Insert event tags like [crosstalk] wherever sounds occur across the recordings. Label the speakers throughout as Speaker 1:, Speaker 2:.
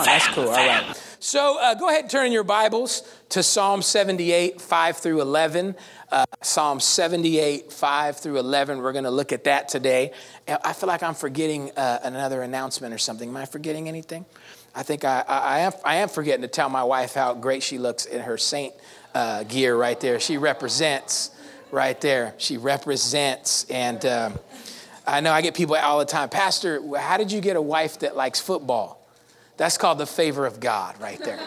Speaker 1: That's cool. All right. So uh, go ahead and turn your Bibles to Psalm 78, 5 through 11. Uh, Psalm 78, 5 through 11. We're going to look at that today. I feel like I'm forgetting uh, another announcement or something. Am I forgetting anything? I think I, I, I, am, I am forgetting to tell my wife how great she looks in her saint uh, gear right there. She represents right there. She represents. And um, I know I get people all the time, Pastor, how did you get a wife that likes football? That's called the favor of God right there.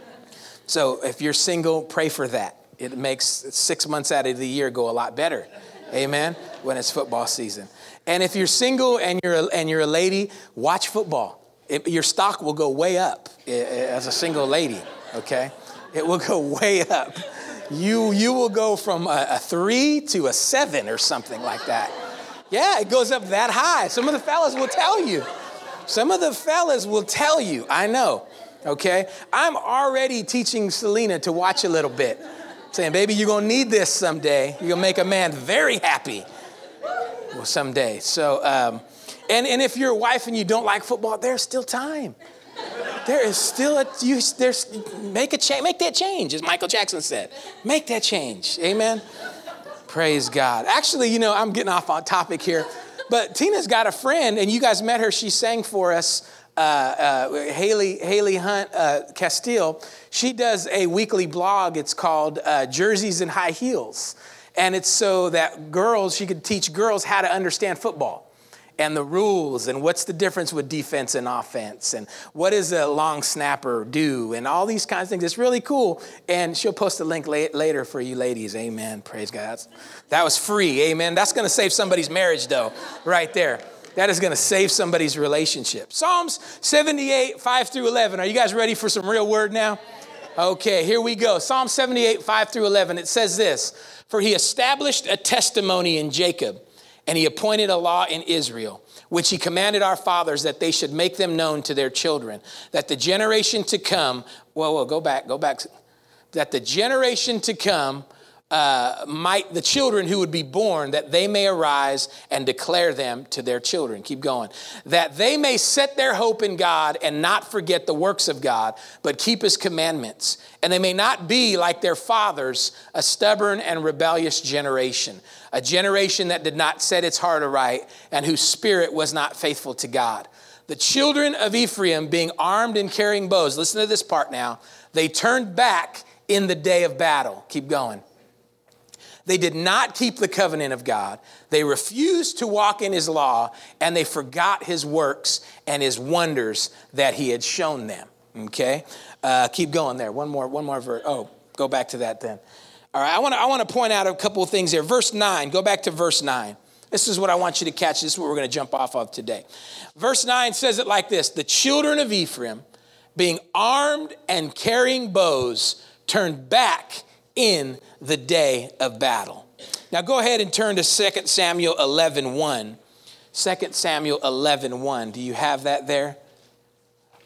Speaker 1: [laughs] so if you're single, pray for that. It makes six months out of the year go a lot better. Amen. When it's football season. And if you're single and you're a, and you're a lady, watch football. It, your stock will go way up eh, eh, as a single lady, okay? It will go [laughs] way up. You, you will go from a, a three to a seven or something like that. Yeah, it goes up that high. Some of the fellas will tell you. Some of the fellas will tell you, I know, okay? I'm already teaching Selena to watch a little bit, saying, baby, you're gonna need this someday. You're gonna make a man very happy well, someday. So, um, and, and if you're a wife and you don't like football, there's still time. There is still a, you, there's, make a change, make that change, as Michael Jackson said. Make that change, amen? Praise God. Actually, you know, I'm getting off on topic here. But Tina's got a friend, and you guys met her. She sang for us. Uh, uh, Haley, Haley Hunt uh, Castile, she does a weekly blog. It's called uh, Jerseys and High Heels. And it's so that girls, she could teach girls how to understand football and the rules and what's the difference with defense and offense and what does a long snapper do and all these kinds of things. It's really cool. And she'll post a link later for you ladies. Amen. Praise God. That was free. Amen. That's going to save somebody's marriage, though, right there. That is going to save somebody's relationship. Psalms 78, 5 through 11. Are you guys ready for some real word now? Okay, here we go. Psalm 78, 5 through 11. It says this For he established a testimony in Jacob and he appointed a law in Israel, which he commanded our fathers that they should make them known to their children, that the generation to come, whoa, whoa, go back, go back, that the generation to come uh, might the children who would be born that they may arise and declare them to their children. Keep going. That they may set their hope in god and not forget the works of god but keep his commandments. And they may not be like their fathers a stubborn and rebellious generation a generation that did not set its heart aright and whose spirit was not faithful to god the children of ephraim being armed and carrying bows listen to this part now they turned back in the day of battle keep going they did not keep the covenant of God. They refused to walk in his law, and they forgot his works and his wonders that he had shown them. Okay? Uh, keep going there. One more, one more verse. Oh, go back to that then. All right, I want to I wanna point out a couple of things here. Verse 9, go back to verse 9. This is what I want you to catch. This is what we're going to jump off of today. Verse 9 says it like this The children of Ephraim, being armed and carrying bows, turned back in the day of battle. Now go ahead and turn to 2 Samuel 11 1. 2 Samuel 11 1. Do you have that there?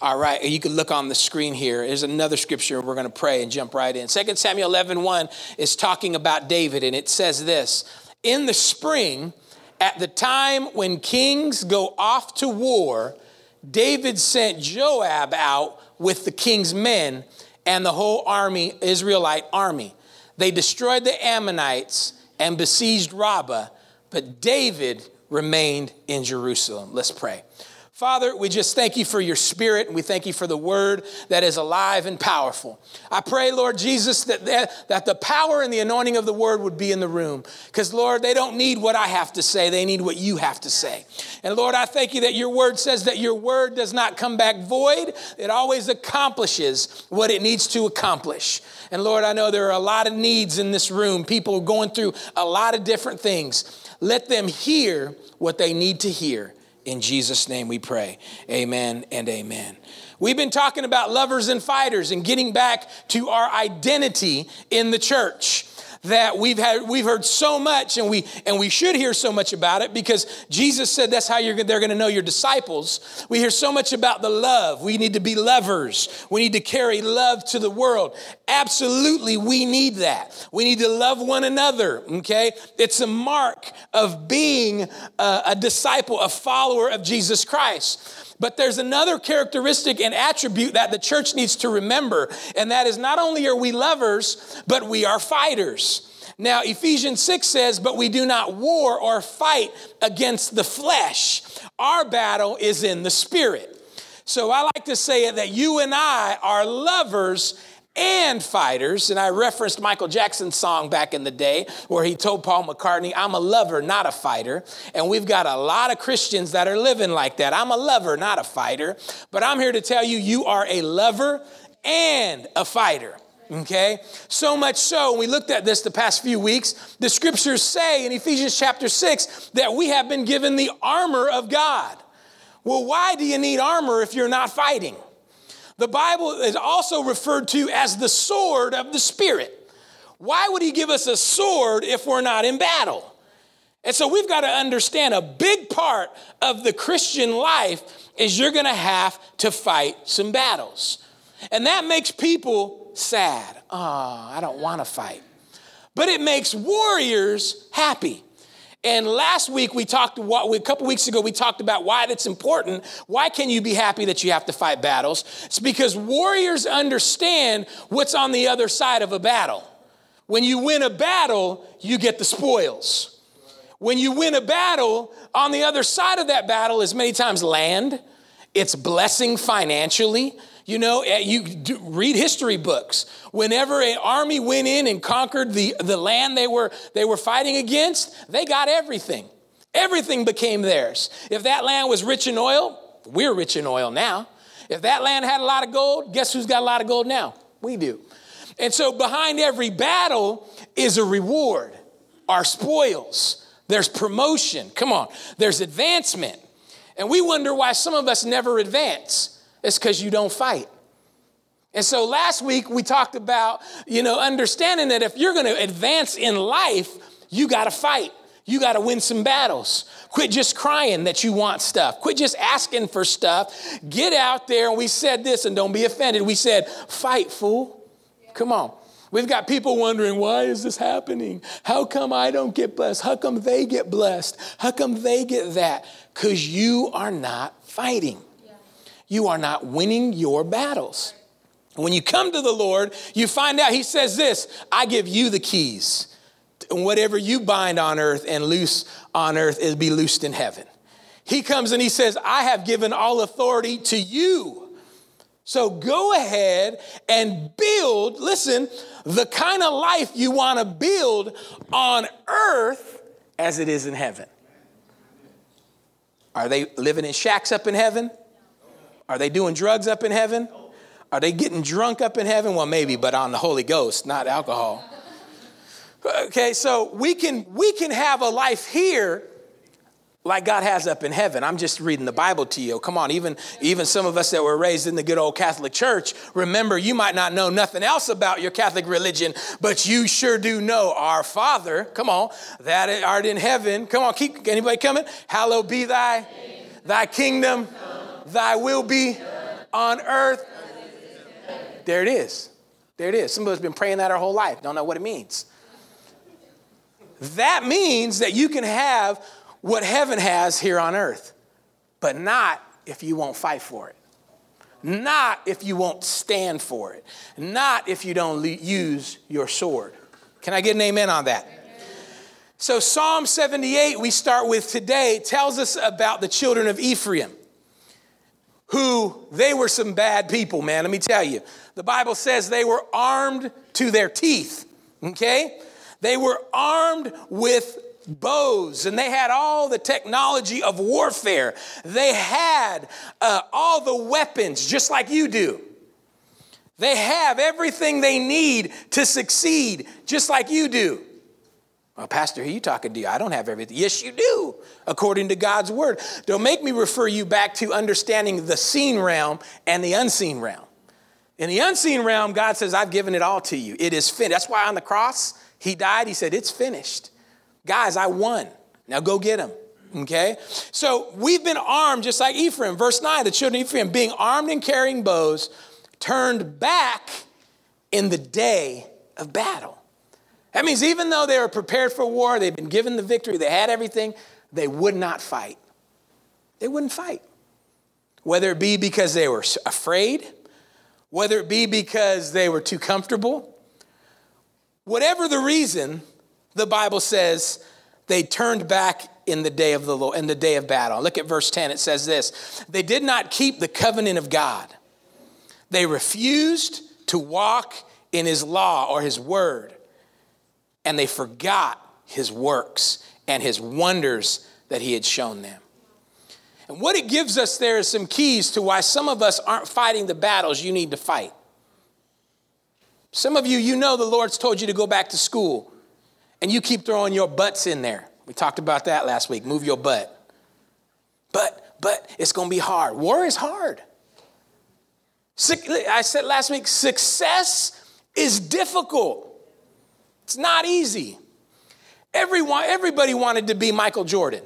Speaker 1: All right, you can look on the screen here. There's another scripture we're going to pray and jump right in. 2 Samuel 11 1 is talking about David, and it says this In the spring, at the time when kings go off to war, David sent Joab out with the king's men and the whole army, Israelite army. They destroyed the Ammonites and besieged Rabbah, but David remained in Jerusalem. Let's pray. Father, we just thank you for your spirit and we thank you for the word that is alive and powerful. I pray, Lord Jesus, that, that, that the power and the anointing of the word would be in the room. Because, Lord, they don't need what I have to say, they need what you have to say. And, Lord, I thank you that your word says that your word does not come back void, it always accomplishes what it needs to accomplish. And, Lord, I know there are a lot of needs in this room, people are going through a lot of different things. Let them hear what they need to hear. In Jesus' name we pray. Amen and amen. We've been talking about lovers and fighters and getting back to our identity in the church that we've had we've heard so much and we and we should hear so much about it because Jesus said that's how you're they're going to know your disciples. We hear so much about the love. We need to be lovers. We need to carry love to the world. Absolutely, we need that. We need to love one another, okay? It's a mark of being a, a disciple, a follower of Jesus Christ. But there's another characteristic and attribute that the church needs to remember, and that is not only are we lovers, but we are fighters. Now, Ephesians 6 says, But we do not war or fight against the flesh. Our battle is in the spirit. So I like to say that you and I are lovers and fighters. And I referenced Michael Jackson's song back in the day where he told Paul McCartney, I'm a lover, not a fighter. And we've got a lot of Christians that are living like that. I'm a lover, not a fighter. But I'm here to tell you, you are a lover and a fighter. Okay? So much so, we looked at this the past few weeks, the scriptures say in Ephesians chapter 6 that we have been given the armor of God. Well, why do you need armor if you're not fighting? The Bible is also referred to as the sword of the Spirit. Why would he give us a sword if we're not in battle? And so we've got to understand a big part of the Christian life is you're going to have to fight some battles. And that makes people sad. Oh, I don't want to fight. But it makes warriors happy. And last week we talked, a couple weeks ago, we talked about why that's important. Why can you be happy that you have to fight battles? It's because warriors understand what's on the other side of a battle. When you win a battle, you get the spoils. When you win a battle, on the other side of that battle is many times land, it's blessing financially, you know, eh, you read history books. Whenever an army went in and conquered the, the land they were, they were fighting against, they got everything. Everything became theirs. If that land was rich in oil, we're rich in oil now. If that land had a lot of gold, guess who's got a lot of gold now? We do. And so behind every battle is a reward, our spoils. There's promotion. Come on. There's advancement. And we wonder why some of us never advance. It's because you don't fight. And so last week we talked about, you know, understanding that if you're going to advance in life, you got to fight. You got to win some battles. Quit just crying that you want stuff. Quit just asking for stuff. Get out there. And we said this, and don't be offended. We said, fight, fool. Come on. We've got people wondering, why is this happening? How come I don't get blessed? How come they get blessed? How come they get that? Because you are not fighting you are not winning your battles. When you come to the Lord, you find out He says this I give you the keys. And whatever you bind on earth and loose on earth is be loosed in heaven. He comes and He says, I have given all authority to you. So go ahead and build, listen, the kind of life you want to build on earth as it is in heaven. Are they living in shacks up in heaven? Are they doing drugs up in heaven? Are they getting drunk up in heaven? Well, maybe, but on the Holy Ghost, not alcohol. Okay, so we can we can have a life here like God has up in heaven. I'm just reading the Bible to you. Come on, even even some of us that were raised in the good old Catholic Church, remember you might not know nothing else about your Catholic religion, but you sure do know our Father. Come on, that art in heaven. Come on, keep anybody coming? Hallowed be thy thy kingdom thy will be on earth. There it is. There it is. Somebody's been praying that our whole life, don't know what it means. That means that you can have what heaven has here on earth, but not if you won't fight for it. Not if you won't stand for it. Not if you don't use your sword. Can I get an amen on that? So, Psalm 78, we start with today, tells us about the children of Ephraim who they were some bad people, man. Let me tell you. The Bible says they were armed to their teeth, okay? They were armed with bows and they had all the technology of warfare. They had uh, all the weapons, just like you do. They have everything they need to succeed, just like you do. Well, Pastor, who are you talking to? I don't have everything. Yes, you do, according to God's word. Don't make me refer you back to understanding the seen realm and the unseen realm. In the unseen realm, God says, I've given it all to you. It is finished. That's why on the cross, he died. He said, It's finished. Guys, I won. Now go get him. Okay? So we've been armed just like Ephraim. Verse 9, the children of Ephraim, being armed and carrying bows, turned back in the day of battle. That means even though they were prepared for war, they'd been given the victory, they had everything, they would not fight. They wouldn't fight. whether it be because they were afraid, whether it be because they were too comfortable, whatever the reason, the Bible says they turned back in the day of the Lord, in the day of battle. Look at verse 10. It says this They did not keep the covenant of God. They refused to walk in his law or his word, and they forgot his works and his wonders that he had shown them. And what it gives us there is some keys to why some of us aren't fighting the battles you need to fight. Some of you, you know the Lord's told you to go back to school, and you keep throwing your butts in there. We talked about that last week. Move your butt. But, but it's going to be hard. War is hard. I said last week, success is difficult. It's not easy. Everyone, everybody wanted to be Michael Jordan.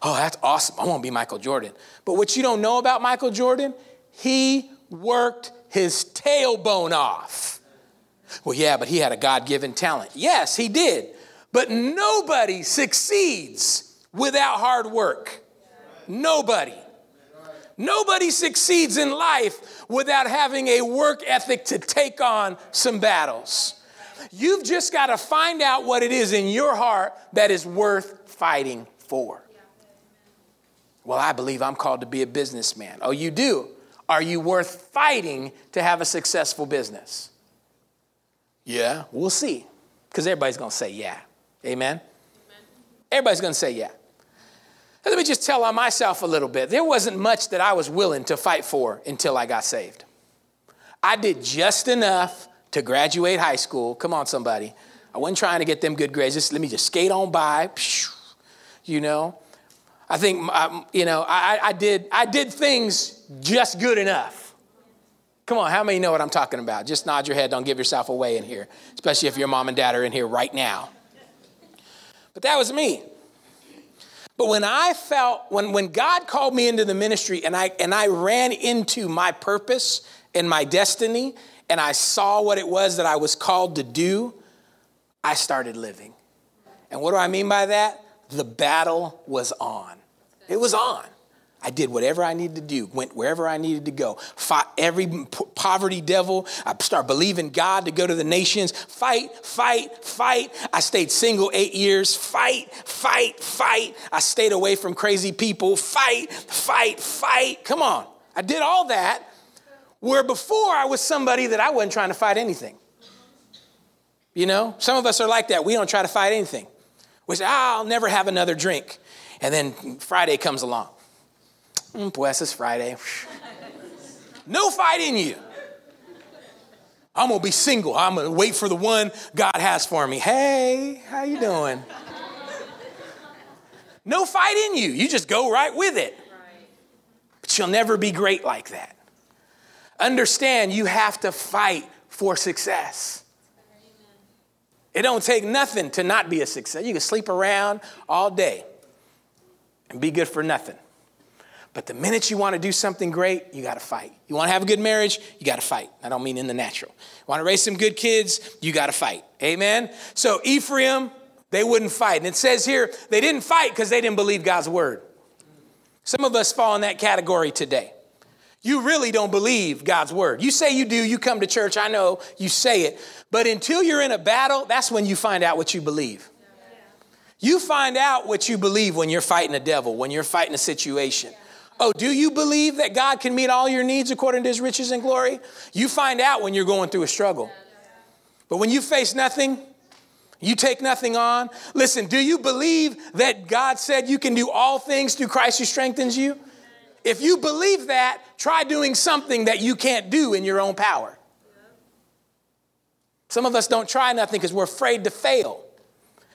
Speaker 1: Oh, that's awesome. I want to be Michael Jordan. But what you don't know about Michael Jordan, he worked his tailbone off. Well, yeah, but he had a God given talent. Yes, he did. But nobody succeeds without hard work. Nobody. Nobody succeeds in life without having a work ethic to take on some battles. You've just got to find out what it is in your heart that is worth fighting for. Well, I believe I'm called to be a businessman. Oh, you do? Are you worth fighting to have a successful business? Yeah, we'll see. Because everybody's going to say yeah. Amen? Amen. Everybody's going to say yeah. Let me just tell on myself a little bit. There wasn't much that I was willing to fight for until I got saved. I did just enough to graduate high school. Come on, somebody. I wasn't trying to get them good grades. Just let me just skate on by. You know, I think you know I, I did I did things just good enough. Come on, how many know what I'm talking about? Just nod your head. Don't give yourself away in here, especially if your mom and dad are in here right now. But that was me. But when I felt, when, when God called me into the ministry and I, and I ran into my purpose and my destiny, and I saw what it was that I was called to do, I started living. And what do I mean by that? The battle was on. It was on. I did whatever I needed to do, went wherever I needed to go, fought every poverty devil. I started believing God to go to the nations. Fight, fight, fight. I stayed single eight years. Fight, fight, fight. I stayed away from crazy people. Fight, fight, fight. Come on. I did all that where before I was somebody that I wasn't trying to fight anything. You know, some of us are like that. We don't try to fight anything. We say, I'll never have another drink. And then Friday comes along. Mm, it's Friday. [laughs] no fight in you. I'm gonna be single. I'm gonna wait for the one God has for me. Hey, how you doing? no fight in you. You just go right with it. But you'll never be great like that. Understand you have to fight for success. It don't take nothing to not be a success. You can sleep around all day and be good for nothing. But the minute you want to do something great, you got to fight. You want to have a good marriage, you got to fight. I don't mean in the natural. You want to raise some good kids, you got to fight. Amen? So Ephraim, they wouldn't fight. And it says here, they didn't fight because they didn't believe God's word. Some of us fall in that category today. You really don't believe God's word. You say you do, you come to church, I know you say it, but until you're in a battle, that's when you find out what you believe. You find out what you believe when you're fighting a devil, when you're fighting a situation. Oh, do you believe that God can meet all your needs according to his riches and glory? You find out when you're going through a struggle. But when you face nothing, you take nothing on. Listen, do you believe that God said you can do all things through Christ who strengthens you? If you believe that, try doing something that you can't do in your own power. Some of us don't try nothing because we're afraid to fail,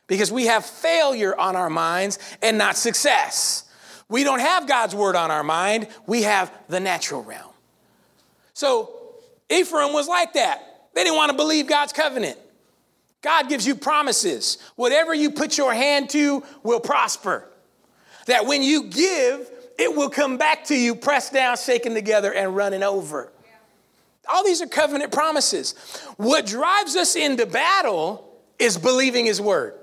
Speaker 1: because we have failure on our minds and not success. We don't have God's word on our mind, we have the natural realm. So Ephraim was like that. They didn't want to believe God's covenant. God gives you promises. Whatever you put your hand to will prosper. That when you give, it will come back to you, pressed down, shaken together, and running over. All these are covenant promises. What drives us into battle is believing His word.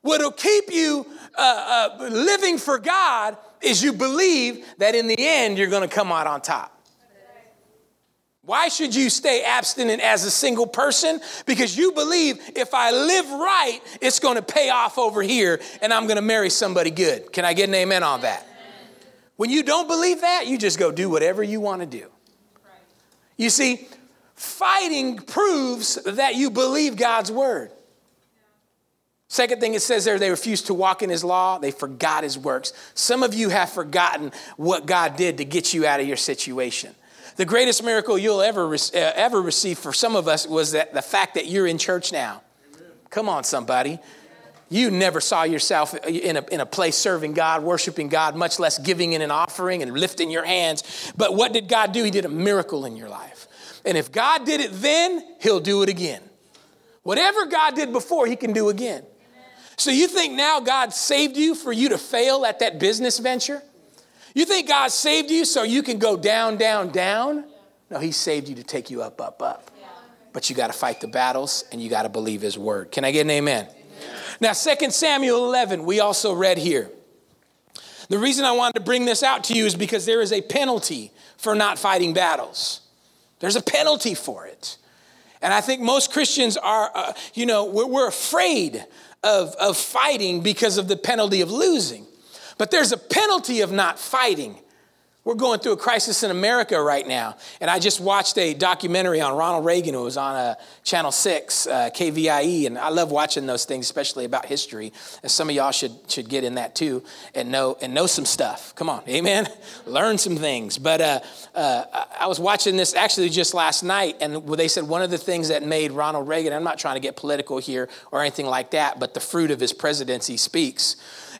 Speaker 1: What'll keep you uh, uh, living for God is you believe that in the end you're going to come out on top. Why should you stay abstinent as a single person? Because you believe if I live right, it's going to pay off over here and I'm going to marry somebody good. Can I get an amen on that? When you don't believe that, you just go do whatever you want to do. You see, fighting proves that you believe God's word. Second thing it says there, they refused to walk in his law. They forgot his works. Some of you have forgotten what God did to get you out of your situation. The greatest miracle you'll ever, uh, ever receive for some of us was that the fact that you're in church now. Come on, somebody. You never saw yourself in a, in a place serving God, worshiping God, much less giving in an offering and lifting your hands. But what did God do? He did a miracle in your life. And if God did it then, He'll do it again. Whatever God did before, He can do again. So you think now God saved you for you to fail at that business venture? You think God saved you so you can go down, down, down? No, He saved you to take you up, up, up. But you got to fight the battles and you got to believe His word. Can I get an amen? amen? Now, 2 Samuel 11, we also read here. The reason I wanted to bring this out to you is because there is a penalty for not fighting battles. There's a penalty for it. And I think most Christians are, uh, you know, we're, we're afraid of, of fighting because of the penalty of losing. But there's a penalty of not fighting. We're going through a crisis in America right now. And I just watched a documentary on Ronald Reagan. It was on uh, Channel 6, uh, KVIE. And I love watching those things, especially about history. And some of y'all should, should get in that too and know, and know some stuff. Come on, amen? [laughs] Learn some things. But uh, uh, I was watching this actually just last night. And they said one of the things that made Ronald Reagan, I'm not trying to get political here or anything like that, but the fruit of his presidency speaks.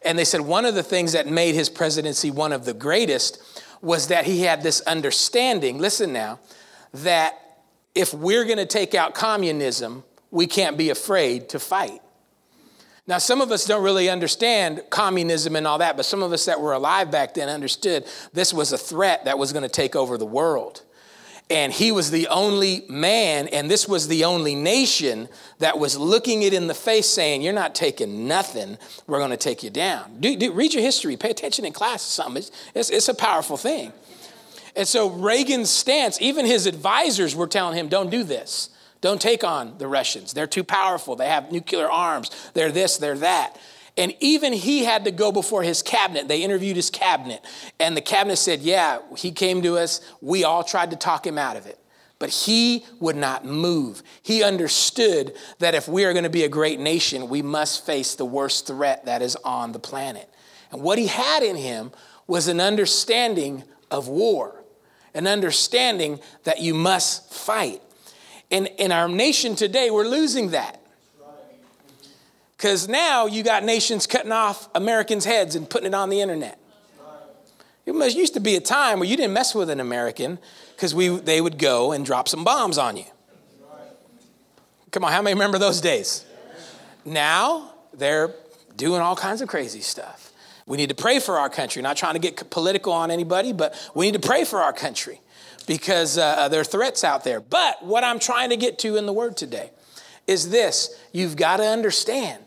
Speaker 1: And they said one of the things that made his presidency one of the greatest was that he had this understanding, listen now, that if we're going to take out communism, we can't be afraid to fight. Now, some of us don't really understand communism and all that, but some of us that were alive back then understood this was a threat that was going to take over the world. And he was the only man, and this was the only nation that was looking it in the face saying, You're not taking nothing, we're going to take you down. Do, do, read your history, pay attention in class or something. It's, it's, it's a powerful thing. And so Reagan's stance, even his advisors were telling him, Don't do this. Don't take on the Russians. They're too powerful. They have nuclear arms. They're this, they're that. And even he had to go before his cabinet. They interviewed his cabinet. And the cabinet said, Yeah, he came to us. We all tried to talk him out of it. But he would not move. He understood that if we are going to be a great nation, we must face the worst threat that is on the planet. And what he had in him was an understanding of war, an understanding that you must fight. In, in our nation today, we're losing that. Because now you got nations cutting off Americans' heads and putting it on the internet. It used to be a time where you didn't mess with an American because they would go and drop some bombs on you. Come on, how many remember those days? Now they're doing all kinds of crazy stuff. We need to pray for our country. Not trying to get political on anybody, but we need to pray for our country because uh, there are threats out there. But what I'm trying to get to in the word today is this you've got to understand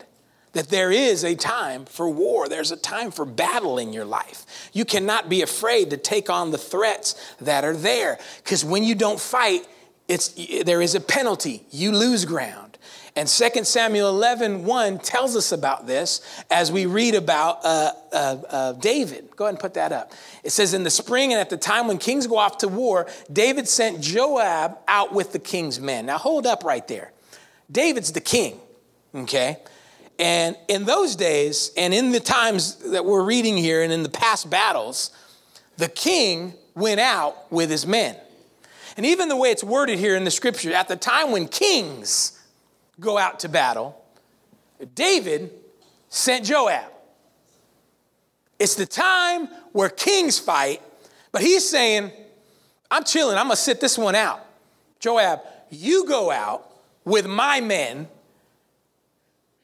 Speaker 1: that there is a time for war. There's a time for battle in your life. You cannot be afraid to take on the threats that are there because when you don't fight, it's, there is a penalty. You lose ground. And 2 Samuel 11, 1 tells us about this as we read about uh, uh, uh, David. Go ahead and put that up. It says, In the spring and at the time when kings go off to war, David sent Joab out with the king's men. Now hold up right there. David's the king, okay? And in those days, and in the times that we're reading here and in the past battles, the king went out with his men. And even the way it's worded here in the scripture, at the time when kings go out to battle, David sent Joab. It's the time where kings fight, but he's saying, I'm chilling, I'm gonna sit this one out. Joab, you go out with my men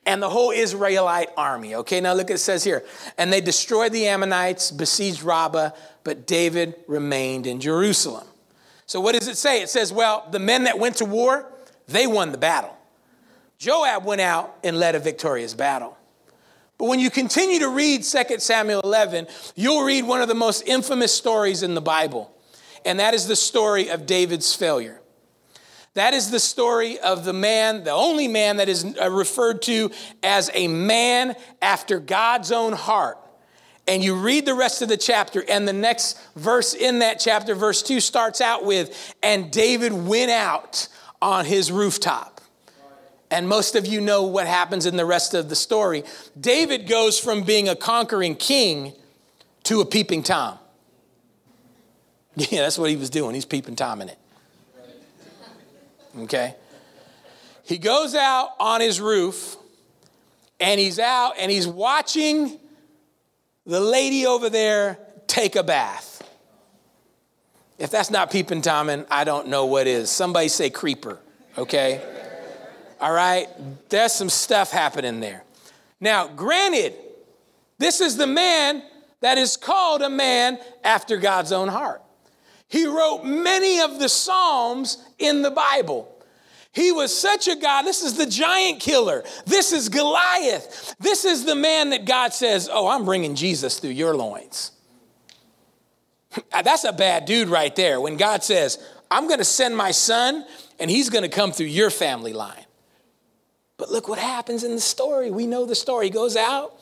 Speaker 1: and the whole Israelite army. Okay, now look, it says here, and they destroyed the Ammonites, besieged Rabbah, but David remained in Jerusalem. So what does it say? It says, well, the men that went to war, they won the battle. Joab went out and led a victorious battle. But when you continue to read 2 Samuel 11, you'll read one of the most infamous stories in the Bible, and that is the story of David's failure. That is the story of the man, the only man that is uh, referred to as a man after God's own heart. And you read the rest of the chapter, and the next verse in that chapter, verse 2, starts out with, And David went out on his rooftop. And most of you know what happens in the rest of the story. David goes from being a conquering king to a peeping Tom. [laughs] Yeah, that's what he was doing. He's peeping Tom in it okay? He goes out on his roof and he's out and he's watching the lady over there take a bath. If that's not peeping Tommen, I don't know what is. Somebody say creeper, okay? All right? There's some stuff happening there. Now, granted, this is the man that is called a man after God's own heart. He wrote many of the Psalms in the Bible. He was such a God. This is the giant killer. This is Goliath. This is the man that God says, Oh, I'm bringing Jesus through your loins. [laughs] That's a bad dude right there. When God says, I'm going to send my son and he's going to come through your family line. But look what happens in the story. We know the story. He goes out,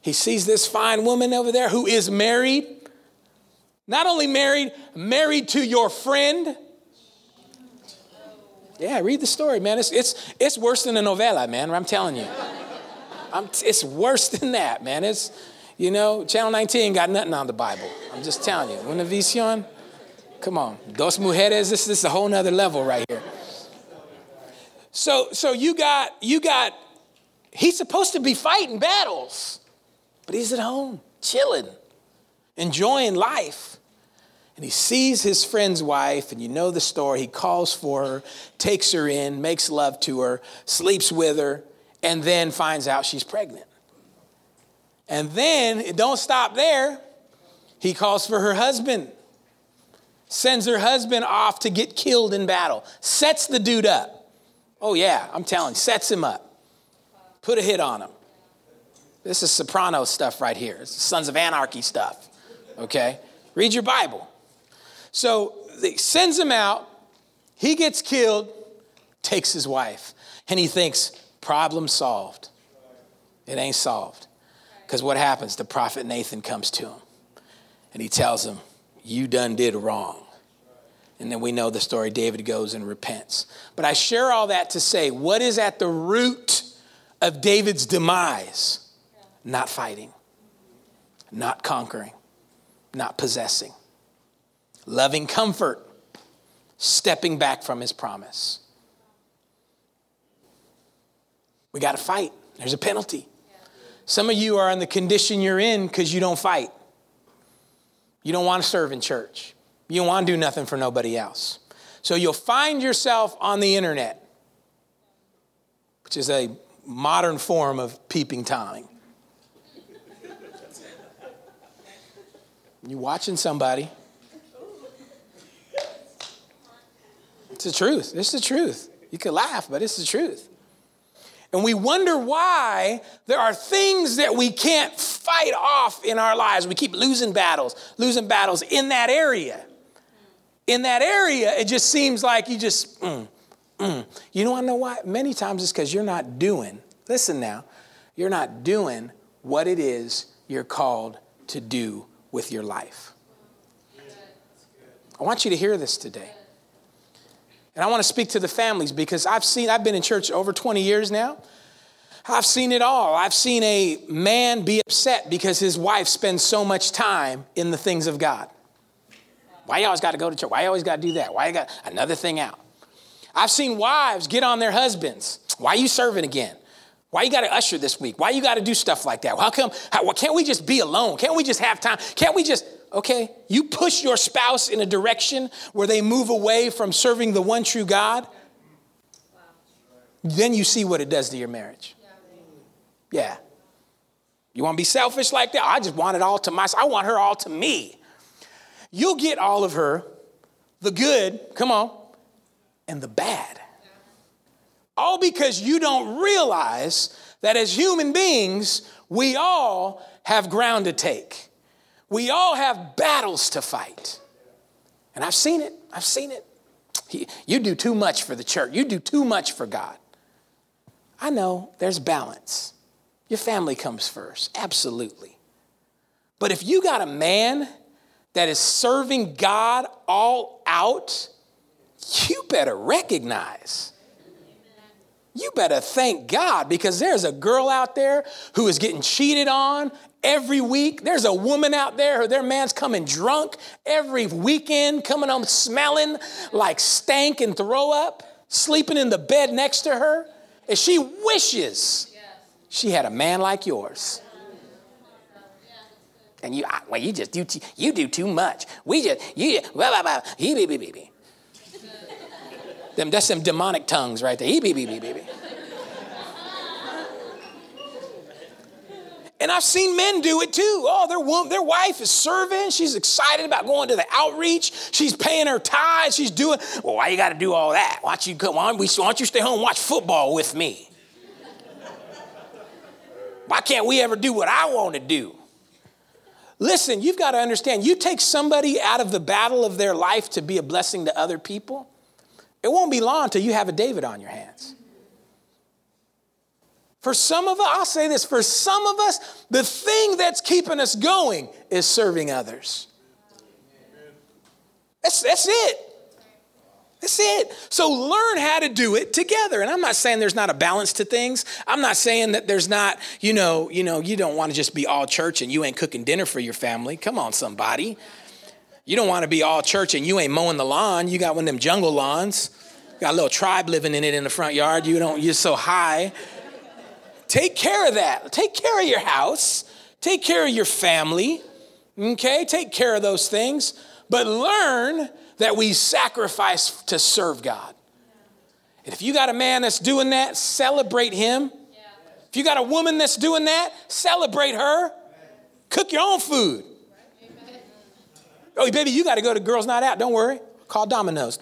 Speaker 1: he sees this fine woman over there who is married. Not only married, married to your friend. Yeah, read the story, man. It's, it's, it's worse than a novella, man. I'm telling you. I'm, it's worse than that, man. It's, you know, Channel 19 got nothing on the Bible. I'm just telling you. Una visión, come on. Dos mujeres, this, this is a whole nother level right here. So, so you got, you got, he's supposed to be fighting battles, but he's at home, chilling, enjoying life and he sees his friend's wife, and you know the story. He calls for her, takes her in, makes love to her, sleeps with her, and then finds out she's pregnant. And then it don't stop there. He calls for her husband, sends her husband off to get killed in battle, sets the dude up. Oh, yeah, I'm telling sets him up. Put a hit on him. This is soprano stuff right here. It's Sons of Anarchy stuff, okay? Read your Bible. So he sends him out. He gets killed, takes his wife, and he thinks, problem solved. It ain't solved. Because what happens? The prophet Nathan comes to him and he tells him, You done did wrong. And then we know the story. David goes and repents. But I share all that to say, what is at the root of David's demise? Not fighting, not conquering, not possessing loving comfort, stepping back from his promise. We got to fight. There's a penalty. Some of you are in the condition you're in because you don't fight. You don't want to serve in church. You don't want to do nothing for nobody else. So you'll find yourself on the internet, which is a modern form of peeping Toming. You're watching somebody It's the truth. It's the truth. You could laugh, but it's the truth. And we wonder why there are things that we can't fight off in our lives. We keep losing battles, losing battles in that area. In that area, it just seems like you just, mm, mm. you don't want know why? Many times it's because you're not doing, listen now, you're not doing what it is you're called to do with your life. I want you to hear this today. And I want to speak to the families because I've seen, I've been in church over 20 years now. I've seen it all. I've seen a man be upset because his wife spends so much time in the things of God. Why you always got to go to church? Why you always got to do that? Why you got another thing out? I've seen wives get on their husbands. Why you serving again? Why you got to usher this week? Why you got to do stuff like that? How come? How, well, can't we just be alone? Can't we just have time? Can't we just? Okay, you push your spouse in a direction where they move away from serving the one true God, then you see what it does to your marriage. Yeah. You want to be selfish like that? I just want it all to myself. I want her all to me. You'll get all of her, the good, come on, and the bad. All because you don't realize that as human beings, we all have ground to take. We all have battles to fight. And I've seen it. I've seen it. You do too much for the church. You do too much for God. I know there's balance. Your family comes first, absolutely. But if you got a man that is serving God all out, you better recognize. You better thank God because there's a girl out there who is getting cheated on every week. There's a woman out there, their man's coming drunk every weekend, coming home smelling like stank and throw up, sleeping in the bed next to her. And she wishes she had a man like yours. And you, well, you just do, you do too much. We just, you, blah, blah, blah, he, be, be, be, be. Them, that's some demonic tongues right there. Be, be, be, be. And I've seen men do it too. Oh, their, their wife is serving. She's excited about going to the outreach. She's paying her tithes. She's doing, well, why you got to do all that? Why don't you come on? Why don't you stay home watch football with me? Why can't we ever do what I want to do? Listen, you've got to understand, you take somebody out of the battle of their life to be a blessing to other people, it won't be long until you have a David on your hands. For some of us, I'll say this for some of us, the thing that's keeping us going is serving others. That's, that's it. That's it. So learn how to do it together. And I'm not saying there's not a balance to things. I'm not saying that there's not, you know, you know, you don't want to just be all church and you ain't cooking dinner for your family. Come on, somebody. You don't want to be all church and you ain't mowing the lawn. You got one of them jungle lawns. Got a little tribe living in it in the front yard. You don't, you're so high. Take care of that. Take care of your house. Take care of your family. Okay? Take care of those things. But learn that we sacrifice to serve God. And if you got a man that's doing that, celebrate him. If you got a woman that's doing that, celebrate her. Cook your own food. Oh, baby, you got to go to Girls Night Out. Don't worry. Call Domino's.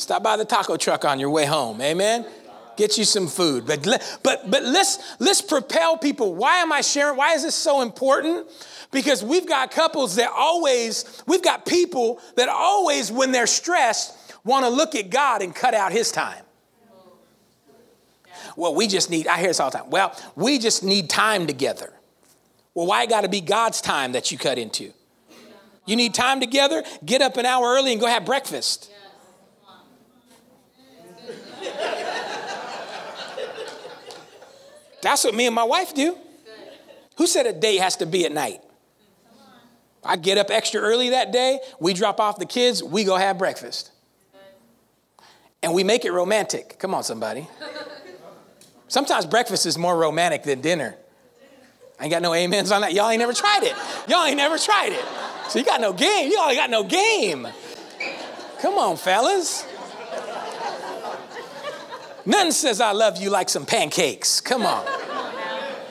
Speaker 1: Stop by the taco truck on your way home. Amen. Get you some food. But but but let's let's propel people. Why am I sharing? Why is this so important? Because we've got couples that always, we've got people that always, when they're stressed, want to look at God and cut out his time. Well, we just need, I hear this all the time. Well, we just need time together. Well, why got to be God's time that you cut into? You need time together? Get up an hour early and go have breakfast. That's what me and my wife do. Who said a day has to be at night? I get up extra early that day, we drop off the kids, we go have breakfast. And we make it romantic. Come on, somebody. Sometimes breakfast is more romantic than dinner. I ain't got no amens on that. Y'all ain't never tried it. Y'all ain't never tried it. So you got no game. Y'all ain't got no game. Come on, fellas. Nothing says I love you like some pancakes. Come on.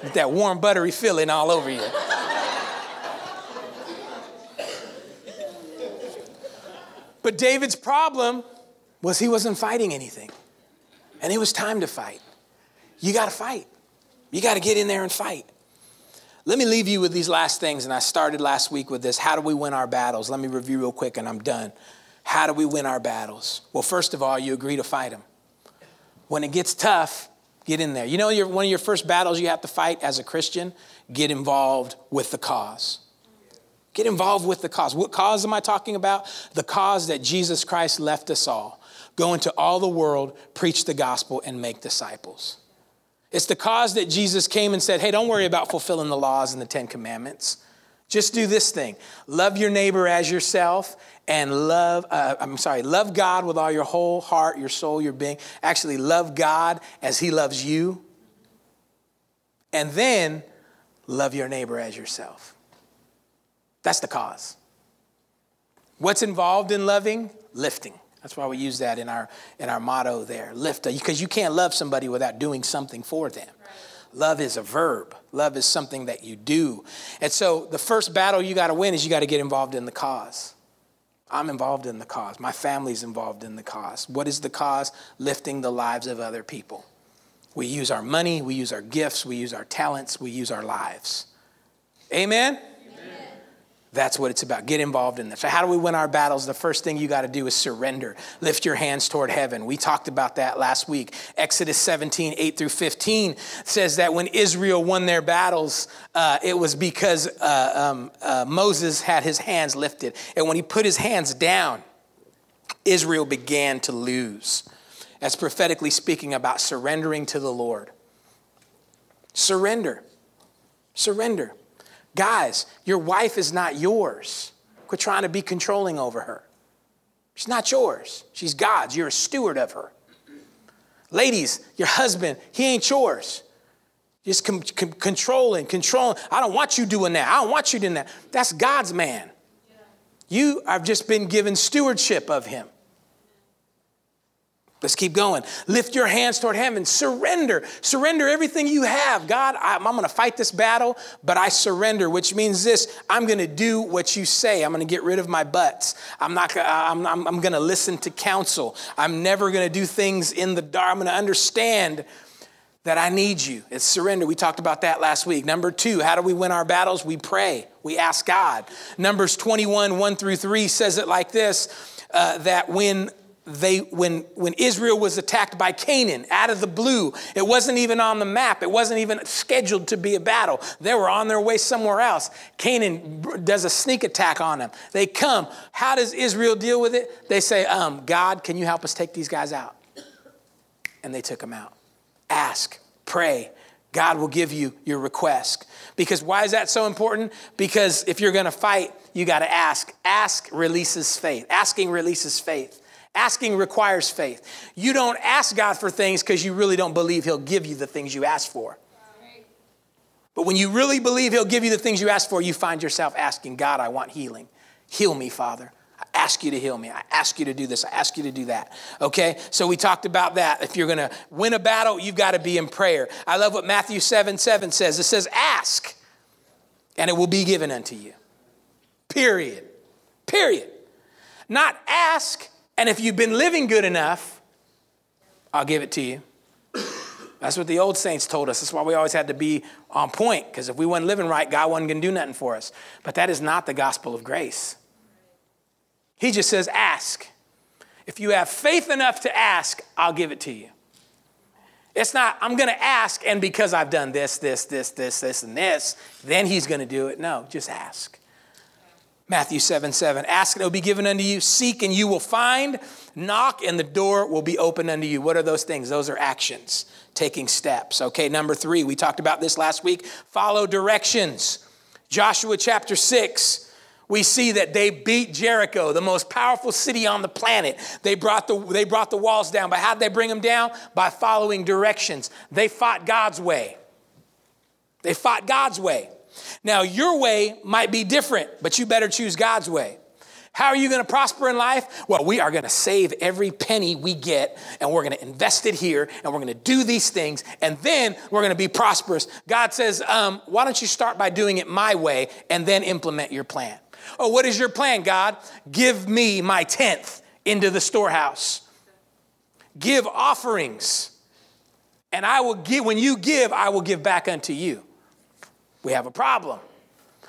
Speaker 1: With that warm, buttery feeling all over you. But David's problem was he wasn't fighting anything. And it was time to fight. You got to fight. You got to get in there and fight. Let me leave you with these last things. And I started last week with this. How do we win our battles? Let me review real quick and I'm done. How do we win our battles? Well, first of all, you agree to fight them. When it gets tough, get in there. You know, one of your first battles you have to fight as a Christian? Get involved with the cause. Get involved with the cause. What cause am I talking about? The cause that Jesus Christ left us all. Go into all the world, preach the gospel, and make disciples. It's the cause that Jesus came and said, Hey, don't worry about fulfilling the laws and the Ten Commandments. Just do this thing love your neighbor as yourself and love, uh, I'm sorry, love God with all your whole heart, your soul, your being. Actually, love God as He loves you. And then love your neighbor as yourself. That's the cause. What's involved in loving? Lifting. That's why we use that in our, in our motto there. Lift, because you can't love somebody without doing something for them. Right. Love is a verb. Love is something that you do. And so the first battle you got to win is you got to get involved in the cause. I'm involved in the cause. My family's involved in the cause. What is the cause? Lifting the lives of other people. We use our money, we use our gifts, we use our talents, we use our lives. Amen? That's what it's about. Get involved in this. So, how do we win our battles? The first thing you got to do is surrender. Lift your hands toward heaven. We talked about that last week. Exodus 17, 8 through 15 says that when Israel won their battles, uh, it was because uh, um, uh, Moses had his hands lifted. And when he put his hands down, Israel began to lose. That's prophetically speaking about surrendering to the Lord. Surrender. Surrender. Guys, your wife is not yours. Quit trying to be controlling over her. She's not yours. She's God's. You're a steward of her. Ladies, your husband, he ain't yours. Just com- com- controlling, controlling. I don't want you doing that. I don't want you doing that. That's God's man. You have just been given stewardship of him. Let's keep going. Lift your hands toward heaven. Surrender. Surrender everything you have. God, I'm, I'm going to fight this battle, but I surrender, which means this I'm going to do what you say. I'm going to get rid of my butts. I'm not I'm, I'm, I'm going to listen to counsel. I'm never going to do things in the dark. I'm going to understand that I need you. It's surrender. We talked about that last week. Number two, how do we win our battles? We pray, we ask God. Numbers 21, 1 through 3 says it like this uh, that when they when when Israel was attacked by Canaan out of the blue, it wasn't even on the map. It wasn't even scheduled to be a battle. They were on their way somewhere else. Canaan does a sneak attack on them. They come. How does Israel deal with it? They say, um, "God, can you help us take these guys out?" And they took them out. Ask, pray. God will give you your request. Because why is that so important? Because if you're going to fight, you got to ask. Ask releases faith. Asking releases faith. Asking requires faith. You don't ask God for things because you really don't believe He'll give you the things you ask for. But when you really believe He'll give you the things you ask for, you find yourself asking, God, I want healing. Heal me, Father. I ask you to heal me. I ask you to do this. I ask you to do that. Okay? So we talked about that. If you're going to win a battle, you've got to be in prayer. I love what Matthew 7 7 says. It says, Ask, and it will be given unto you. Period. Period. Not ask and if you've been living good enough, I'll give it to you. That's what the old saints told us. That's why we always had to be on point, because if we weren't living right, God wasn't going to do nothing for us. But that is not the gospel of grace. He just says, ask. If you have faith enough to ask, I'll give it to you. It's not, I'm going to ask, and because I've done this, this, this, this, this, and this, then he's going to do it. No, just ask. Matthew 7 7. Ask and it will be given unto you. Seek and you will find. Knock and the door will be open unto you. What are those things? Those are actions, taking steps. Okay, number three, we talked about this last week. Follow directions. Joshua chapter 6 we see that they beat Jericho, the most powerful city on the planet. They brought the, they brought the walls down. But how did they bring them down? By following directions. They fought God's way. They fought God's way. Now, your way might be different, but you better choose God's way. How are you going to prosper in life? Well, we are going to save every penny we get and we're going to invest it here and we're going to do these things and then we're going to be prosperous. God says, um, why don't you start by doing it my way and then implement your plan? Oh, what is your plan, God? Give me my tenth into the storehouse. Give offerings. And I will give, when you give, I will give back unto you we have a problem.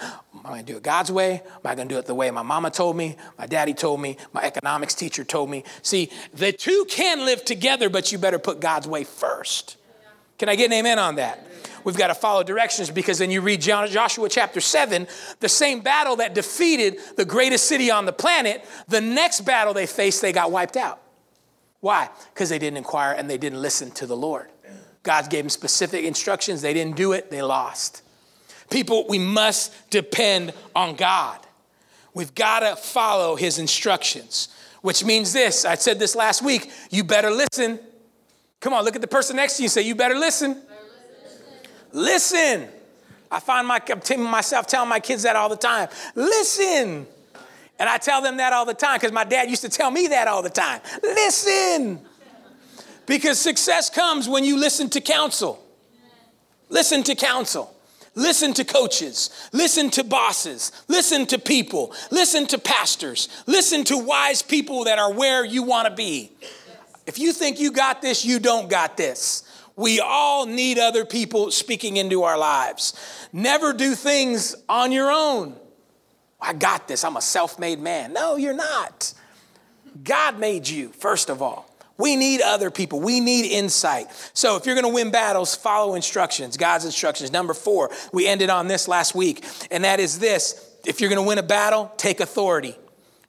Speaker 1: Am I going to do it God's way? Am I going to do it the way my mama told me, my daddy told me, my economics teacher told me? See, the two can live together, but you better put God's way first. Can I get an amen on that? We've got to follow directions because then you read Joshua chapter 7, the same battle that defeated the greatest city on the planet, the next battle they faced, they got wiped out. Why? Because they didn't inquire and they didn't listen to the Lord. God gave them specific instructions, they didn't do it, they lost. People, we must depend on God. We've got to follow his instructions, which means this. I said this last week you better listen. Come on, look at the person next to you and say, You better listen. Listen. I find my, myself telling my kids that all the time. Listen. And I tell them that all the time because my dad used to tell me that all the time. Listen. Because success comes when you listen to counsel. Listen to counsel. Listen to coaches, listen to bosses, listen to people, listen to pastors, listen to wise people that are where you want to be. If you think you got this, you don't got this. We all need other people speaking into our lives. Never do things on your own. I got this. I'm a self made man. No, you're not. God made you, first of all. We need other people. We need insight. So if you're going to win battles, follow instructions, God's instructions. Number four, we ended on this last week, and that is this if you're going to win a battle, take authority.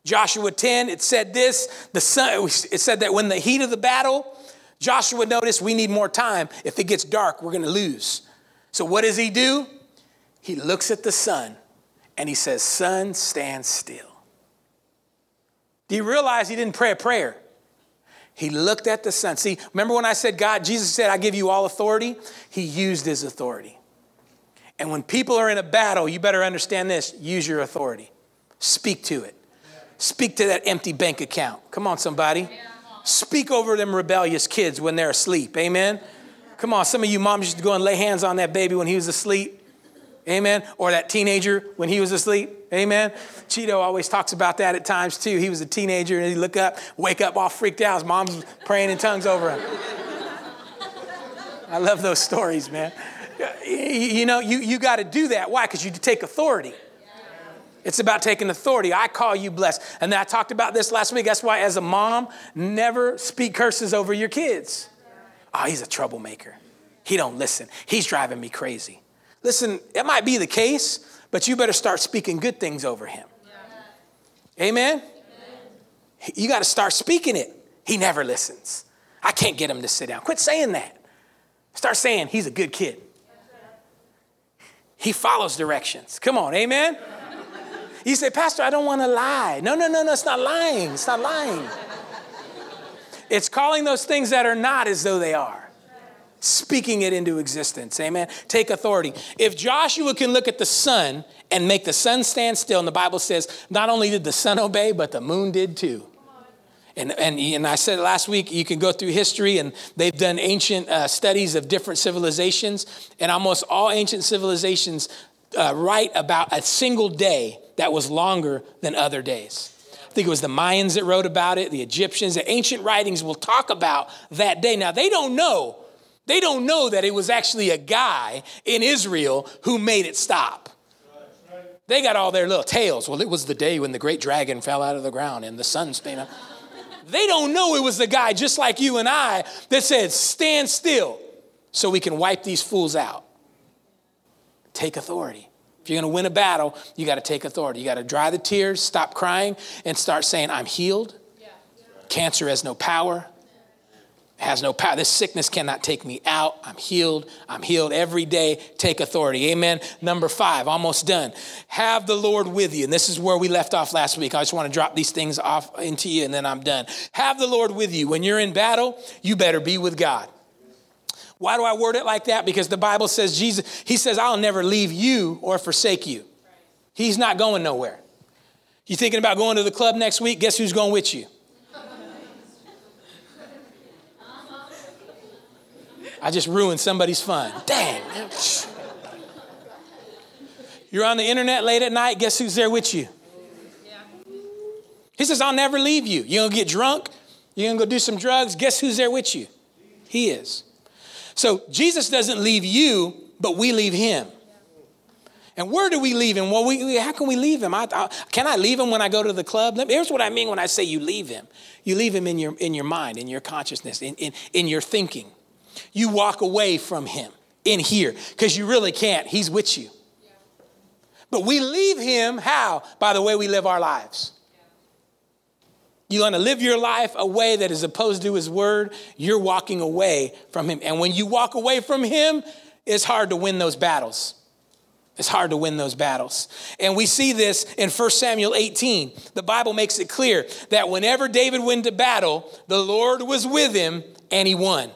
Speaker 1: Joshua 10, it said this the sun, it said that when the heat of the battle, Joshua noticed we need more time. If it gets dark, we're going to lose. So what does he do? He looks at the sun and he says, Sun, stand still. Do you realize he didn't pray a prayer? He looked at the sun. See, remember when I said, God, Jesus said, I give you all authority? He used his authority. And when people are in a battle, you better understand this use your authority, speak to it. Speak to that empty bank account. Come on, somebody. Speak over them rebellious kids when they're asleep. Amen. Come on, some of you moms used to go and lay hands on that baby when he was asleep. Amen. Or that teenager when he was asleep. Amen. Cheeto always talks about that at times too. He was a teenager and he'd look up, wake up all freaked out. His mom's praying in tongues over him. I love those stories, man. You know, you, you got to do that. Why? Because you take authority. It's about taking authority. I call you blessed. And I talked about this last week. That's why, as a mom, never speak curses over your kids. Oh, he's a troublemaker. He don't listen. He's driving me crazy. Listen, it might be the case, but you better start speaking good things over him. Yeah. Amen? Amen? You got to start speaking it. He never listens. I can't get him to sit down. Quit saying that. Start saying he's a good kid. He follows directions. Come on, amen? You say, Pastor, I don't want to lie. No, no, no, no, it's not lying. It's not lying. It's calling those things that are not as though they are speaking it into existence. Amen. Take authority. If Joshua can look at the sun and make the sun stand still, and the Bible says not only did the sun obey, but the moon did too. And, and, and I said last week, you can go through history, and they've done ancient uh, studies of different civilizations, and almost all ancient civilizations uh, write about a single day that was longer than other days. I think it was the Mayans that wrote about it, the Egyptians. The ancient writings will talk about that day. Now, they don't know they don't know that it was actually a guy in Israel who made it stop. They got all their little tales. Well, it was the day when the great dragon fell out of the ground and the sun spin up. They don't know it was the guy just like you and I that said, Stand still so we can wipe these fools out. Take authority. If you're going to win a battle, you got to take authority. You got to dry the tears, stop crying, and start saying, I'm healed. Cancer has no power has no power. This sickness cannot take me out. I'm healed. I'm healed every day. Take authority. Amen. Number five, almost done. Have the Lord with you. And this is where we left off last week. I just want to drop these things off into you and then I'm done. Have the Lord with you. When you're in battle, you better be with God. Why do I word it like that? Because the Bible says Jesus, He says, I'll never leave you or forsake you. He's not going nowhere. You thinking about going to the club next week? Guess who's going with you? I just ruined somebody's fun. Dang. You're on the internet late at night, guess who's there with you? He says, I'll never leave you. You're gonna get drunk, you're gonna go do some drugs, guess who's there with you? He is. So Jesus doesn't leave you, but we leave him. And where do we leave him? Well, we, how can we leave him? I, I, can I leave him when I go to the club? Here's what I mean when I say you leave him. You leave him in your, in your mind, in your consciousness, in, in, in your thinking you walk away from him in here because you really can't. He's with you. But we leave him how? By the way we live our lives. You want to live your life a way that is opposed to his word, you're walking away from him. And when you walk away from him, it's hard to win those battles. It's hard to win those battles. And we see this in 1 Samuel 18. The Bible makes it clear that whenever David went to battle, the Lord was with him and he won.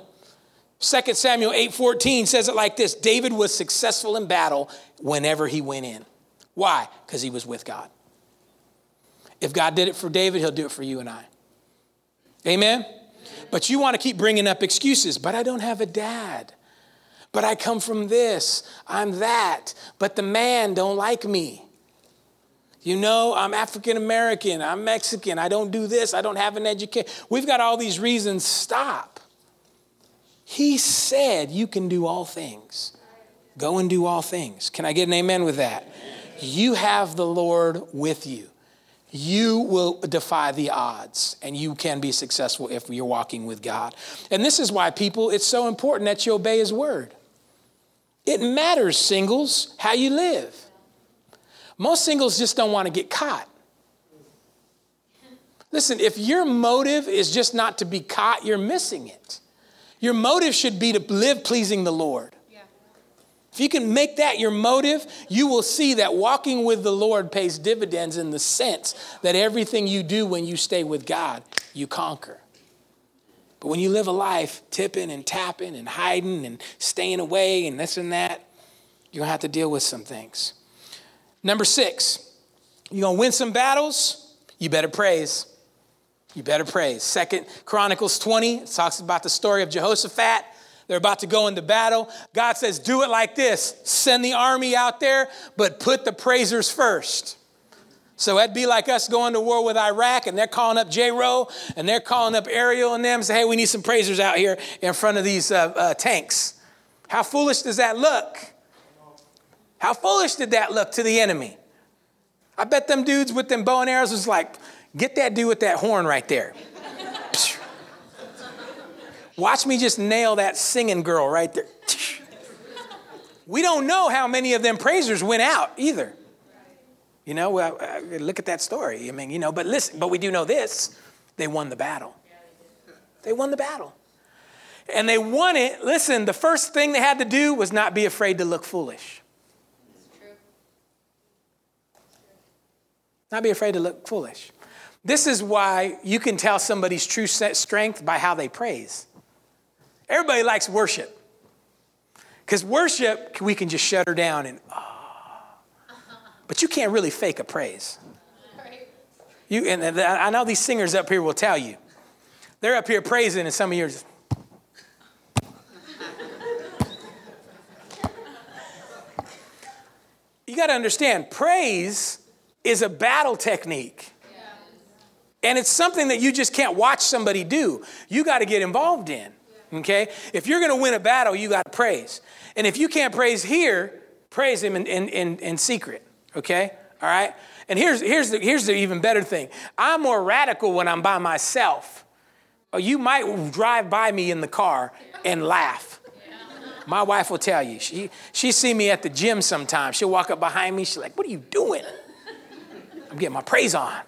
Speaker 1: 2 Samuel 8:14 says it like this David was successful in battle whenever he went in. Why? Because he was with God. If God did it for David, he'll do it for you and I. Amen? But you want to keep bringing up excuses, but I don't have a dad. but I come from this, I'm that, but the man don't like me. You know, I'm African American, I'm Mexican, I don't do this, I don't have an education. We've got all these reasons. Stop. He said you can do all things. Go and do all things. Can I get an amen with that? You have the Lord with you. You will defy the odds and you can be successful if you're walking with God. And this is why, people, it's so important that you obey His word. It matters, singles, how you live. Most singles just don't want to get caught. Listen, if your motive is just not to be caught, you're missing it. Your motive should be to live pleasing the Lord. If you can make that your motive, you will see that walking with the Lord pays dividends in the sense that everything you do when you stay with God, you conquer. But when you live a life tipping and tapping and hiding and staying away and this and that, you're gonna have to deal with some things. Number six, you're gonna win some battles, you better praise. You better praise. Second Chronicles 20 talks about the story of Jehoshaphat they're about to go into battle. God says, Do it like this send the army out there, but put the praisers first. So that'd be like us going to war with Iraq and they're calling up J. Rowe and they're calling up Ariel and them say, hey, we need some praisers out here in front of these uh, uh, tanks. How foolish does that look? How foolish did that look to the enemy? I bet them dudes with them bow and arrows was like, get that dude with that horn right there. Watch me just nail that singing girl right there. We don't know how many of them praisers went out either. You know, well, uh, look at that story. I mean, you know, but listen, but we do know this they won the battle. They won the battle. And they won it. Listen, the first thing they had to do was not be afraid to look foolish. Not be afraid to look foolish. This is why you can tell somebody's true strength by how they praise. Everybody likes worship. Because worship, we can just shut her down and, oh. But you can't really fake a praise. You, and I know these singers up here will tell you. They're up here praising, and some of you are just. [laughs] you got to understand, praise is a battle technique. And it's something that you just can't watch somebody do. You got to get involved in okay? If you're gonna win a battle, you gotta praise. And if you can't praise here, praise Him in, in, in, in secret, okay? All right? And here's, here's, the, here's the even better thing I'm more radical when I'm by myself. Oh, you might drive by me in the car and laugh. My wife will tell you. She, she see me at the gym sometimes. She'll walk up behind me. She's like, what are you doing? [laughs] I'm getting my praise on.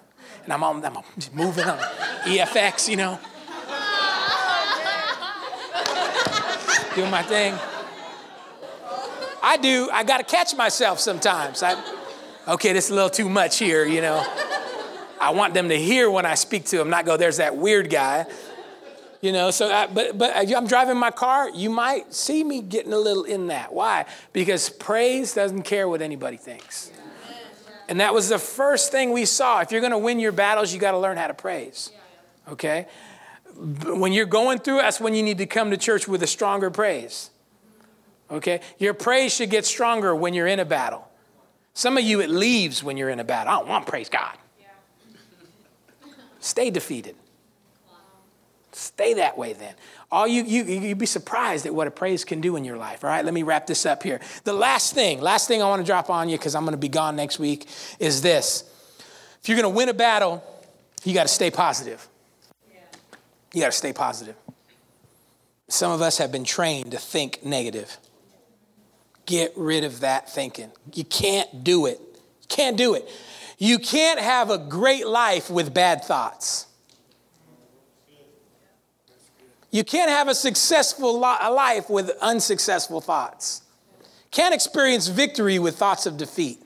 Speaker 1: And I'm, on, I'm moving on EFX, you know. doing my thing. I do, I got to catch myself sometimes. I, okay, this is a little too much here, you know. I want them to hear when I speak to them, not go, there's that weird guy. You know, so, I, but, but I'm driving my car, you might see me getting a little in that. Why? Because praise doesn't care what anybody thinks. And that was the first thing we saw. If you're going to win your battles, you got to learn how to praise. Okay? when you're going through, that's when you need to come to church with a stronger praise. Okay? Your praise should get stronger when you're in a battle. Some of you, it leaves when you're in a battle. I don't want to praise God. Stay defeated. Stay that way then. All you, you, you'd be surprised at what a praise can do in your life. All right, let me wrap this up here. The last thing, last thing I want to drop on you because I'm going to be gone next week is this. If you're going to win a battle, you got to stay positive. You got to stay positive. Some of us have been trained to think negative. Get rid of that thinking. You can't do it. You can't do it. You can't have a great life with bad thoughts. You can't have a successful life with unsuccessful thoughts. Can't experience victory with thoughts of defeat.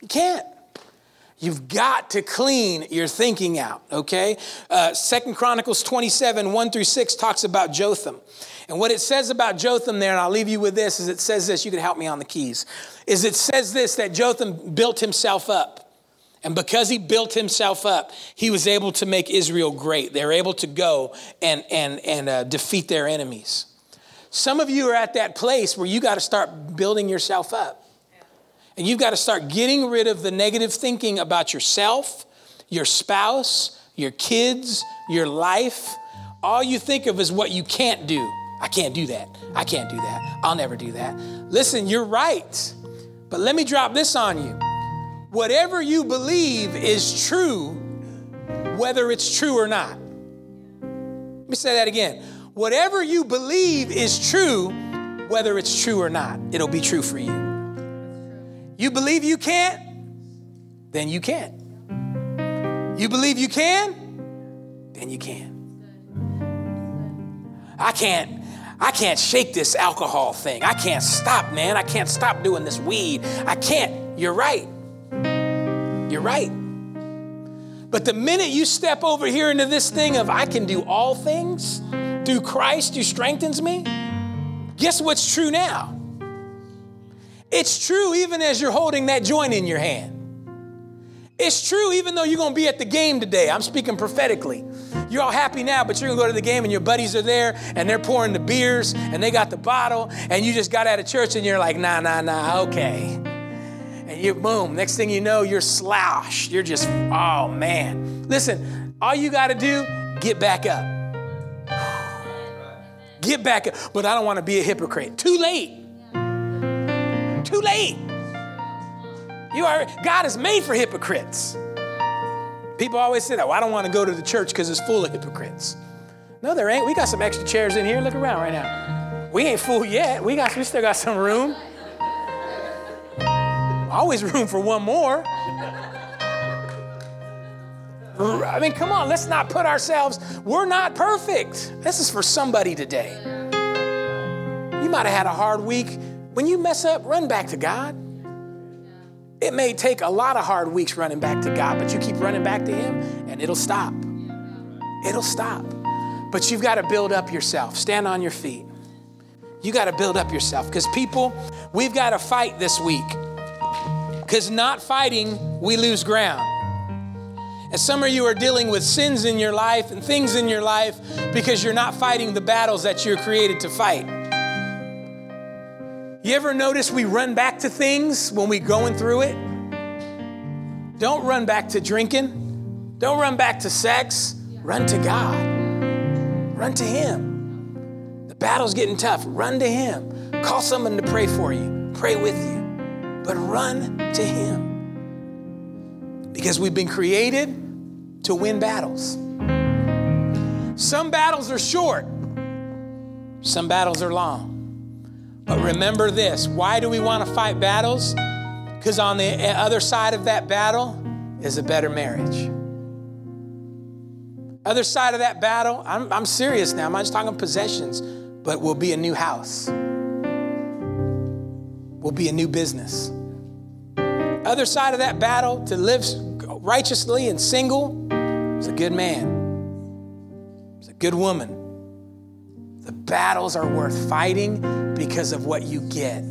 Speaker 1: You can't. You've got to clean your thinking out, okay? Uh, Second Chronicles 27, 1 through 6 talks about Jotham. And what it says about Jotham there, and I'll leave you with this, is it says this, you can help me on the keys, is it says this, that Jotham built himself up. And because he built himself up, he was able to make Israel great. They were able to go and, and, and uh, defeat their enemies. Some of you are at that place where you got to start building yourself up. And you've got to start getting rid of the negative thinking about yourself, your spouse, your kids, your life. All you think of is what you can't do. I can't do that. I can't do that. I'll never do that. Listen, you're right. But let me drop this on you. Whatever you believe is true, whether it's true or not. Let me say that again. Whatever you believe is true, whether it's true or not, it'll be true for you. You believe you can't, then you can't. You believe you can, then you can. I can't I can't shake this alcohol thing. I can't stop, man. I can't stop doing this weed. I can't. You're right. You're right. But the minute you step over here into this thing of I can do all things through Christ who strengthens me, guess what's true now? It's true even as you're holding that joint in your hand. It's true even though you're going to be at the game today. I'm speaking prophetically. You're all happy now, but you're going to go to the game and your buddies are there and they're pouring the beers and they got the bottle and you just got out of church and you're like, nah, nah, nah, okay. And you, boom, next thing you know, you're slouched. You're just, oh man. Listen, all you got to do, get back up. Get back up. But I don't want to be a hypocrite. Too late. Too late. You are, God is made for hypocrites. People always say that, well, I don't want to go to the church because it's full of hypocrites. No, there ain't. We got some extra chairs in here. Look around right now. We ain't full yet. We got we still got some room. Always room for one more. I mean, come on, let's not put ourselves, we're not perfect. This is for somebody today. You might have had a hard week. When you mess up, run back to God. It may take a lot of hard weeks running back to God, but you keep running back to Him and it'll stop. It'll stop. But you've got to build up yourself. Stand on your feet. You got to build up yourself because people, we've got to fight this week. Because not fighting, we lose ground. And some of you are dealing with sins in your life and things in your life because you're not fighting the battles that you're created to fight. You ever notice we run back to things when we're going through it? Don't run back to drinking. Don't run back to sex. Run to God. Run to Him. The battle's getting tough. Run to Him. Call someone to pray for you, pray with you, but run to Him. Because we've been created to win battles. Some battles are short, some battles are long. But remember this why do we want to fight battles? Because on the other side of that battle is a better marriage. Other side of that battle, I'm, I'm serious now, I'm not just talking possessions, but will be a new house, will be a new business. Other side of that battle, to live righteously and single, is a good man, it's a good woman. The battles are worth fighting because of what you get.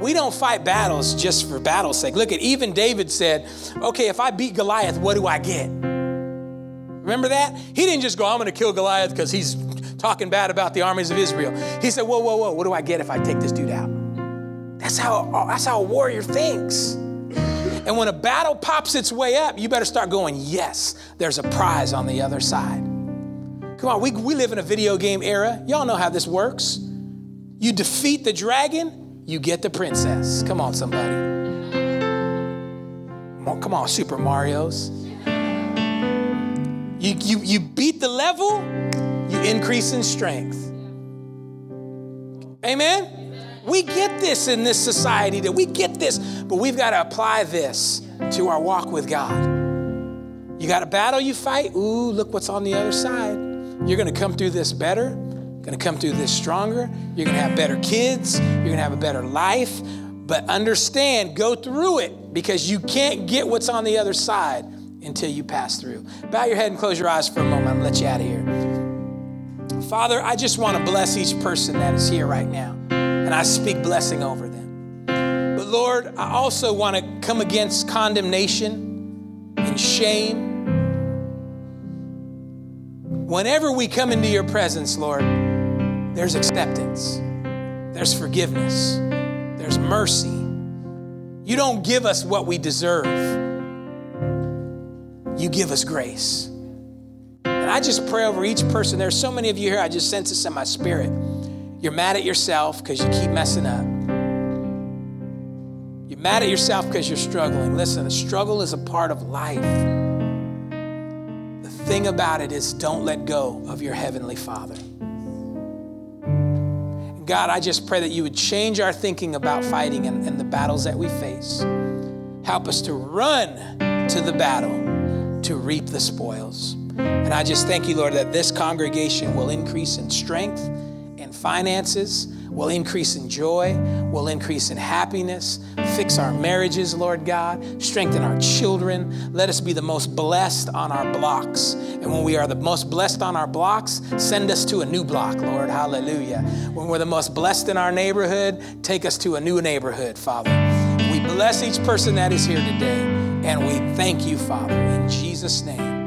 Speaker 1: We don't fight battles just for battle's sake. Look at even David said, okay, if I beat Goliath, what do I get? Remember that? He didn't just go, I'm to kill Goliath because he's talking bad about the armies of Israel. He said, whoa, whoa, whoa, what do I get if I take this dude out? That's how, that's how a warrior thinks. And when a battle pops its way up, you better start going, yes, there's a prize on the other side. Come on, we, we live in a video game era. Y'all know how this works. You defeat the dragon, you get the princess. Come on, somebody. Come on, Super Mario's. You, you, you beat the level, you increase in strength. Amen? We get this in this society that we get this, but we've got to apply this to our walk with God. You got a battle you fight? Ooh, look what's on the other side. You're going to come through this better, going to come through this stronger. You're going to have better kids. You're going to have a better life. But understand, go through it because you can't get what's on the other side until you pass through. Bow your head and close your eyes for a moment. I'm going to let you out of here. Father, I just want to bless each person that is here right now, and I speak blessing over them. But Lord, I also want to come against condemnation and shame Whenever we come into your presence, Lord, there's acceptance, there's forgiveness, there's mercy. You don't give us what we deserve, you give us grace. And I just pray over each person. There's so many of you here, I just sense this in my spirit. You're mad at yourself because you keep messing up. You're mad at yourself because you're struggling. Listen, the struggle is a part of life. The thing about it is, don't let go of your Heavenly Father. God, I just pray that you would change our thinking about fighting and, and the battles that we face. Help us to run to the battle to reap the spoils. And I just thank you, Lord, that this congregation will increase in strength and finances, will increase in joy, will increase in happiness, fix our marriages, Lord God, strengthen our children. Let us be the most blessed on our blocks. And when we are the most blessed on our blocks, send us to a new block, Lord. Hallelujah. When we're the most blessed in our neighborhood, take us to a new neighborhood, Father. We bless each person that is here today, and we thank you, Father, in Jesus' name.